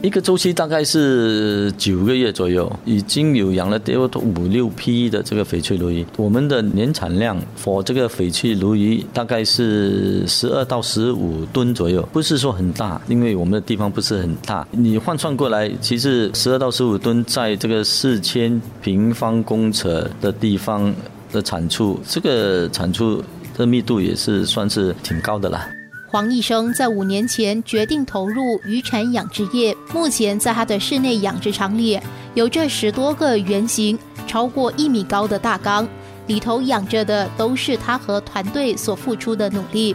一个周期大概是九个月左右，已经有养了得五六批的这个翡翠鲈鱼。我们的年产量我这个翡翠鲈鱼大概是十二到十五吨左右，不是说很大，因为我们的地方不是很大。你换算过来，其实十二到十五吨在这个四千平方公尺的地方的产出，这个产出的密度也是算是挺高的啦。黄医生在五年前决定投入渔产养殖业，目前在他的室内养殖场里，有这十多个圆形、超过一米高的大缸，里头养着的都是他和团队所付出的努力。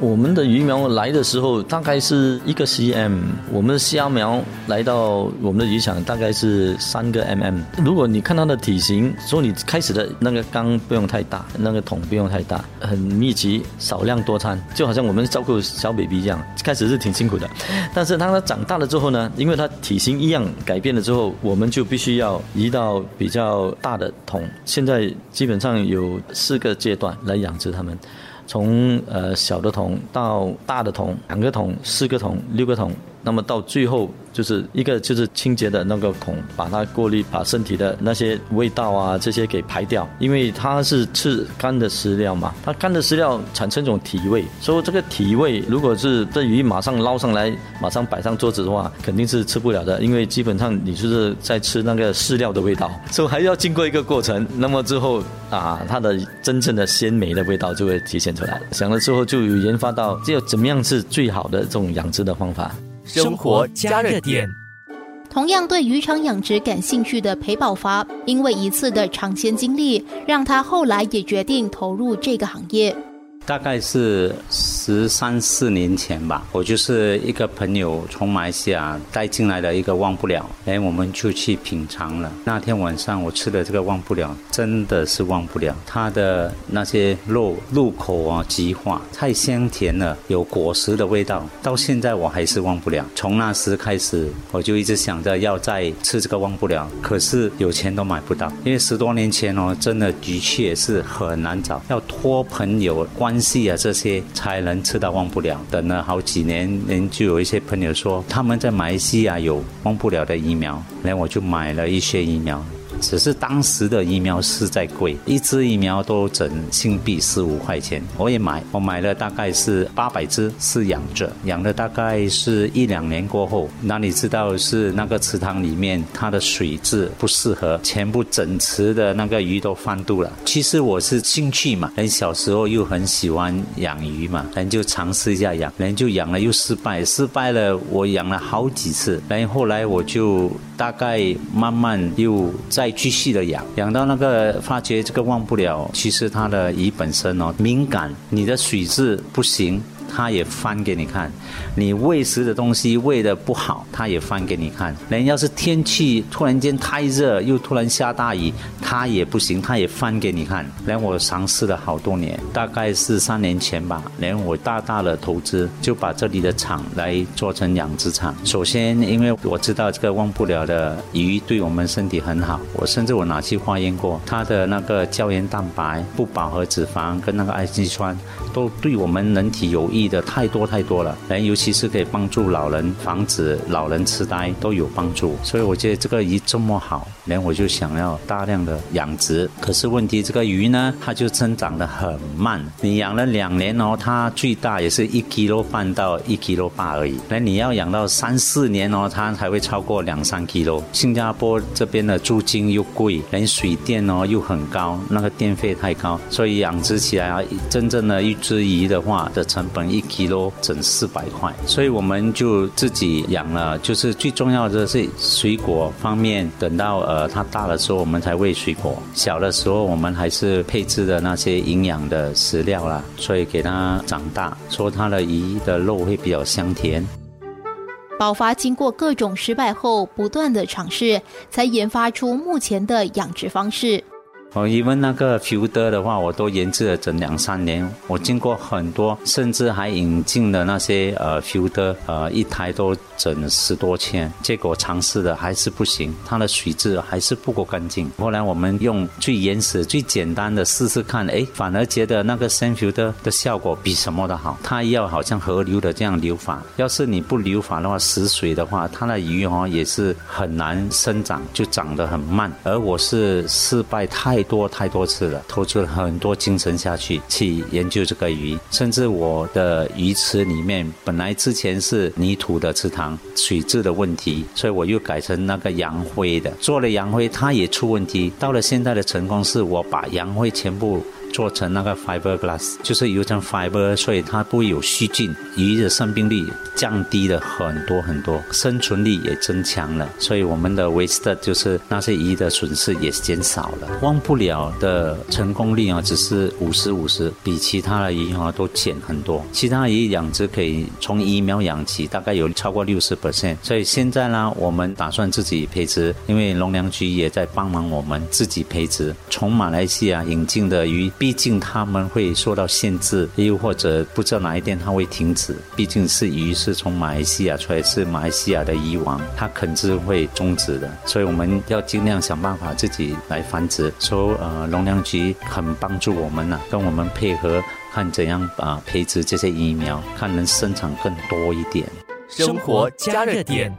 我们的鱼苗来的时候大概是一个 cm，我们的虾苗来到我们的渔场大概是三个 mm。如果你看它的体型，说你开始的那个缸不用太大，那个桶不用太大，很密集，少量多餐，就好像我们照顾小 baby 一样，开始是挺辛苦的。但是当它长大了之后呢，因为它体型一样改变了之后，我们就必须要移到比较大的桶。现在基本上有四个阶段来养殖它们。从呃小的桶到大的桶，两个桶、四个桶、六个桶，那么到最后。就是一个就是清洁的那个孔，把它过滤，把身体的那些味道啊这些给排掉。因为它是吃干的饲料嘛，它干的饲料产生一种体味，所以这个体味如果是这鱼马上捞上来，马上摆上桌子的话，肯定是吃不了的。因为基本上你就是在吃那个饲料的味道，所以还要经过一个过程。那么之后啊，它的真正的鲜美的味道就会体现出来。想了之后就研发到，只有怎么样是最好的这种养殖的方法。生活加热点，同样对渔场养殖感兴趣的裴宝发，因为一次的尝鲜经历，让他后来也决定投入这个行业。大概是十三四年前吧，我就是一个朋友从马来西亚带进来的一个忘不了，哎，我们就去品尝了。那天晚上我吃的这个忘不了，真的是忘不了。它的那些肉入口啊即化，太香甜了，有果实的味道。到现在我还是忘不了。从那时开始，我就一直想着要再吃这个忘不了，可是有钱都买不到，因为十多年前哦，真的的确是很难找，要托朋友关。系啊，这些才能吃到忘不了。等了好几年，人就有一些朋友说，他们在马来西亚有忘不了的疫苗，然后我就买了一些疫苗。只是当时的疫苗实在贵，一支疫苗都整新币四五块钱。我也买，我买了大概是八百支，是养着，养了大概是一两年过后，哪里知道是那个池塘里面它的水质不适合，全部整池的那个鱼都翻肚了。其实我是兴趣嘛，人小时候又很喜欢养鱼嘛，人就尝试一下养，人就养了又失败，失败了我养了好几次，然后后来我就大概慢慢又再。继续的养，养到那个发觉这个忘不了。其实它的鱼本身哦敏感，你的水质不行。他也翻给你看，你喂食的东西喂的不好，他也翻给你看。人要是天气突然间太热，又突然下大雨，他也不行，他也翻给你看。连我尝试了好多年，大概是三年前吧，连我大大的投资就把这里的厂来做成养殖场。首先，因为我知道这个忘不了的鱼对我们身体很好，我甚至我拿去化验过，它的那个胶原蛋白、不饱和脂肪跟那个氨基酸都对我们人体有益。的太多太多了，人尤其是可以帮助老人防止老人痴呆都有帮助，所以我觉得这个鱼这么好，连我就想要大量的养殖。可是问题这个鱼呢，它就增长的很慢。你养了两年哦，它最大也是一 kilo 半到一 kilo 八而已。那你要养到三四年哦，它才会超过两三 kilo。新加坡这边的租金又贵，连水电哦又很高，那个电费太高，所以养殖起来啊，真正的一只鱼的话的成本。一 kilo 整四百块，所以我们就自己养了。就是最重要的是水果方面，等到呃它大的时候，我们才喂水果；小的时候，我们还是配置的那些营养的食料啦，所以给它长大，说它的鱼的肉会比较香甜。宝发经过各种失败后，不断的尝试，才研发出目前的养殖方式。哦，因为那个 filter 的话，我都研制了整两三年。我经过很多，甚至还引进了那些呃 filter，呃，一台都整十多千，结果尝试的还是不行，它的水质还是不够干净。后来我们用最原始、最简单的试试看，哎，反而觉得那个 s e n f i l 的的效果比什么的好。它要好像河流的这样流法，要是你不流法的话，死水的话，它的鱼哦也是很难生长，就长得很慢。而我是失败太太多太多次了，投出了很多精神下去去研究这个鱼，甚至我的鱼池里面本来之前是泥土的池塘，水质的问题，所以我又改成那个洋灰的，做了洋灰，它也出问题。到了现在的成功是，我把洋灰全部。做成那个 fiberglass，就是有成 fiber，所以它不会有细菌，鱼的生病率降低了很多很多，生存力也增强了，所以我们的 waste 就是那些鱼的损失也减少了。忘不了的成功率啊，只是五十五十，比其他的鱼啊都减很多。其他鱼养殖可以从疫苗养起，大概有超过六十 percent。所以现在呢，我们打算自己培植，因为农粮局也在帮忙我们自己培植，从马来西亚引进的鱼。毕竟他们会受到限制，又或者不知道哪一天它会停止。毕竟是鱼是从马来西亚出来，是马来西亚的鱼王，它肯定会终止的。所以我们要尽量想办法自己来繁殖。说呃，农粮局很帮助我们呐，跟我们配合，看怎样啊培植这些疫苗，看能生产更多一点。生活加热点。